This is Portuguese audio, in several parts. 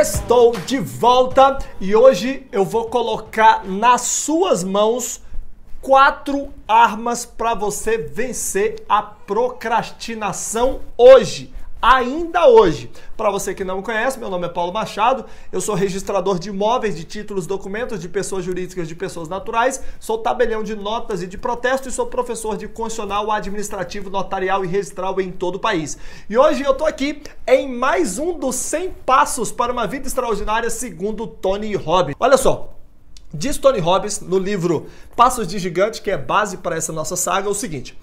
Estou de volta e hoje eu vou colocar nas suas mãos quatro armas para você vencer a procrastinação hoje ainda hoje. Para você que não me conhece, meu nome é Paulo Machado, eu sou registrador de imóveis, de títulos, documentos de pessoas jurídicas, de pessoas naturais, sou tabelião de notas e de protesto e sou professor de constitucional, administrativo, notarial e registral em todo o país. E hoje eu tô aqui em mais um dos 100 passos para uma vida extraordinária segundo Tony Robbins. Olha só, Diz Tony Robbins no livro Passos de Gigante, que é base para essa nossa saga, o seguinte: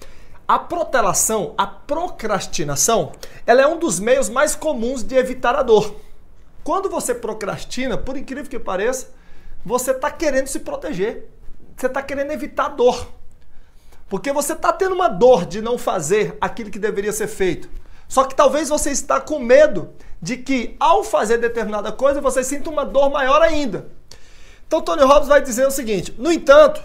a protelação, a procrastinação, ela é um dos meios mais comuns de evitar a dor. Quando você procrastina, por incrível que pareça, você está querendo se proteger. Você está querendo evitar dor. Porque você está tendo uma dor de não fazer aquilo que deveria ser feito. Só que talvez você está com medo de que ao fazer determinada coisa você sinta uma dor maior ainda. Então Tony Robbins vai dizer o seguinte: no entanto,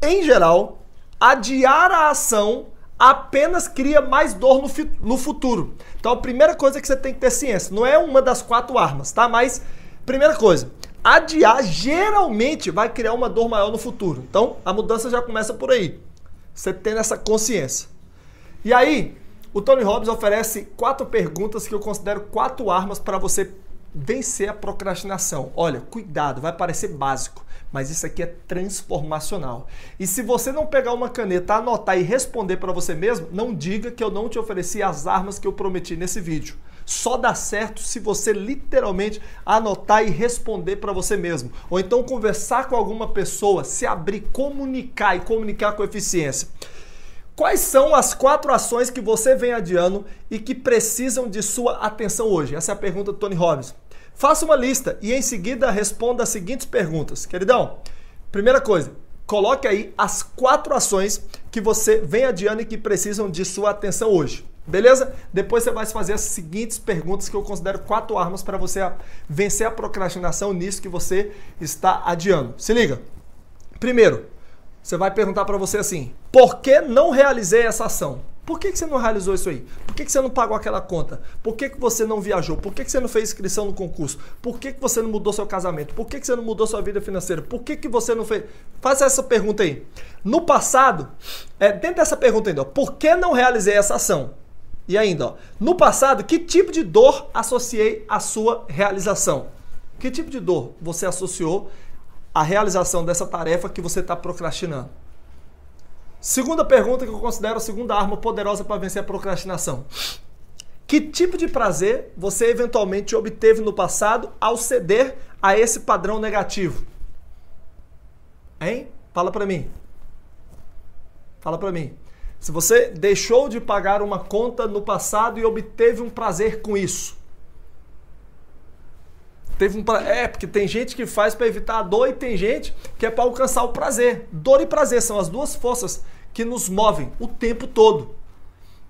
em geral, adiar a ação apenas cria mais dor no, no futuro. Então a primeira coisa que você tem que ter ciência, não é uma das quatro armas, tá? Mas, primeira coisa, adiar geralmente vai criar uma dor maior no futuro. Então a mudança já começa por aí. Você tendo essa consciência. E aí, o Tony Robbins oferece quatro perguntas que eu considero quatro armas para você vencer a procrastinação. Olha, cuidado, vai parecer básico, mas isso aqui é transformacional. E se você não pegar uma caneta, anotar e responder para você mesmo, não diga que eu não te ofereci as armas que eu prometi nesse vídeo. Só dá certo se você literalmente anotar e responder para você mesmo. Ou então conversar com alguma pessoa, se abrir, comunicar e comunicar com eficiência. Quais são as quatro ações que você vem adiando e que precisam de sua atenção hoje? Essa é a pergunta do Tony Robbins. Faça uma lista e em seguida responda as seguintes perguntas. Queridão, primeira coisa, coloque aí as quatro ações que você vem adiando e que precisam de sua atenção hoje. Beleza? Depois você vai fazer as seguintes perguntas que eu considero quatro armas para você vencer a procrastinação nisso que você está adiando. Se liga. Primeiro, você vai perguntar para você assim: por que não realizei essa ação? Por que, que você não realizou isso aí? Por que, que você não pagou aquela conta? Por que, que você não viajou? Por que, que você não fez inscrição no concurso? Por que, que você não mudou seu casamento? Por que, que você não mudou sua vida financeira? Por que, que você não fez. Faça essa pergunta aí. No passado, é, dentro dessa pergunta ainda, ó, por que não realizei essa ação? E ainda, ó, no passado, que tipo de dor associei à sua realização? Que tipo de dor você associou à realização dessa tarefa que você está procrastinando? Segunda pergunta que eu considero a segunda arma poderosa para vencer a procrastinação. Que tipo de prazer você eventualmente obteve no passado ao ceder a esse padrão negativo? Hein? Fala para mim. Fala para mim. Se você deixou de pagar uma conta no passado e obteve um prazer com isso. Teve um pra... É, porque tem gente que faz para evitar a dor e tem gente que é para alcançar o prazer. Dor e prazer são as duas forças que nos movem o tempo todo.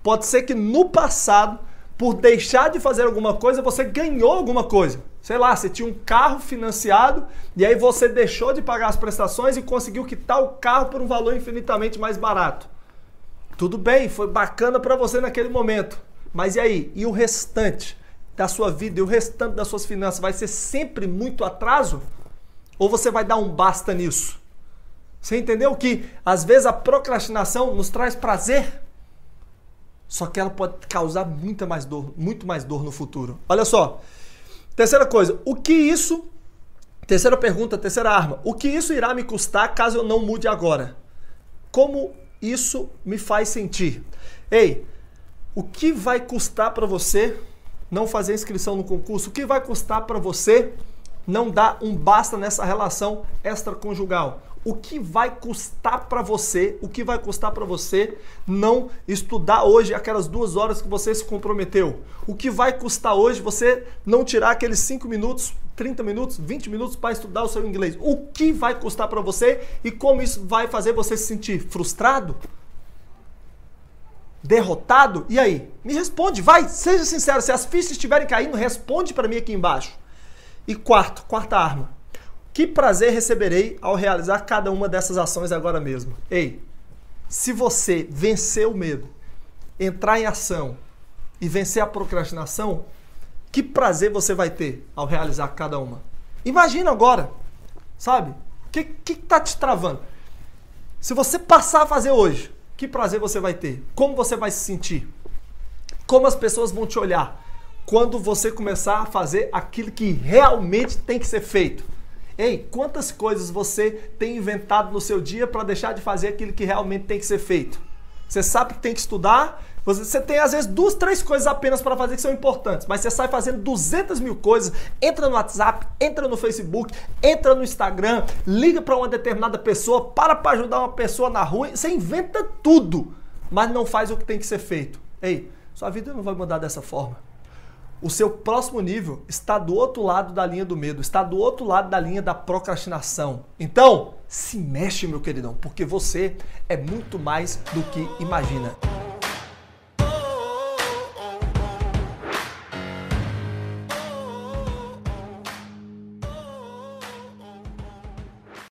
Pode ser que no passado, por deixar de fazer alguma coisa, você ganhou alguma coisa. Sei lá, você tinha um carro financiado e aí você deixou de pagar as prestações e conseguiu quitar o carro por um valor infinitamente mais barato. Tudo bem, foi bacana para você naquele momento. Mas e aí? E o restante da sua vida e o restante das suas finanças vai ser sempre muito atraso? Ou você vai dar um basta nisso? Você entendeu que às vezes a procrastinação nos traz prazer? Só que ela pode causar muita mais dor, muito mais dor no futuro. Olha só. Terceira coisa, o que isso Terceira pergunta, terceira arma. O que isso irá me custar caso eu não mude agora? Como isso me faz sentir? Ei, o que vai custar para você não fazer inscrição no concurso? O que vai custar para você não dar um basta nessa relação extraconjugal? o que vai custar para você, o que vai custar para você não estudar hoje aquelas duas horas que você se comprometeu? O que vai custar hoje você não tirar aqueles 5 minutos, 30 minutos, 20 minutos para estudar o seu inglês? O que vai custar para você e como isso vai fazer você se sentir frustrado? Derrotado? E aí? Me responde, vai, seja sincero, se as fichas estiverem caindo, responde para mim aqui embaixo. E quarto, quarta arma que prazer receberei ao realizar cada uma dessas ações agora mesmo? Ei, se você vencer o medo, entrar em ação e vencer a procrastinação, que prazer você vai ter ao realizar cada uma? Imagina agora, sabe? O que, que tá te travando? Se você passar a fazer hoje, que prazer você vai ter? Como você vai se sentir? Como as pessoas vão te olhar quando você começar a fazer aquilo que realmente tem que ser feito? Ei, quantas coisas você tem inventado no seu dia para deixar de fazer aquilo que realmente tem que ser feito? Você sabe que tem que estudar, você tem às vezes duas, três coisas apenas para fazer que são importantes, mas você sai fazendo 200 mil coisas, entra no WhatsApp, entra no Facebook, entra no Instagram, liga para uma determinada pessoa, para para ajudar uma pessoa na rua, você inventa tudo, mas não faz o que tem que ser feito. Ei, sua vida não vai mudar dessa forma. O seu próximo nível está do outro lado da linha do medo, está do outro lado da linha da procrastinação. Então, se mexe, meu queridão, porque você é muito mais do que imagina.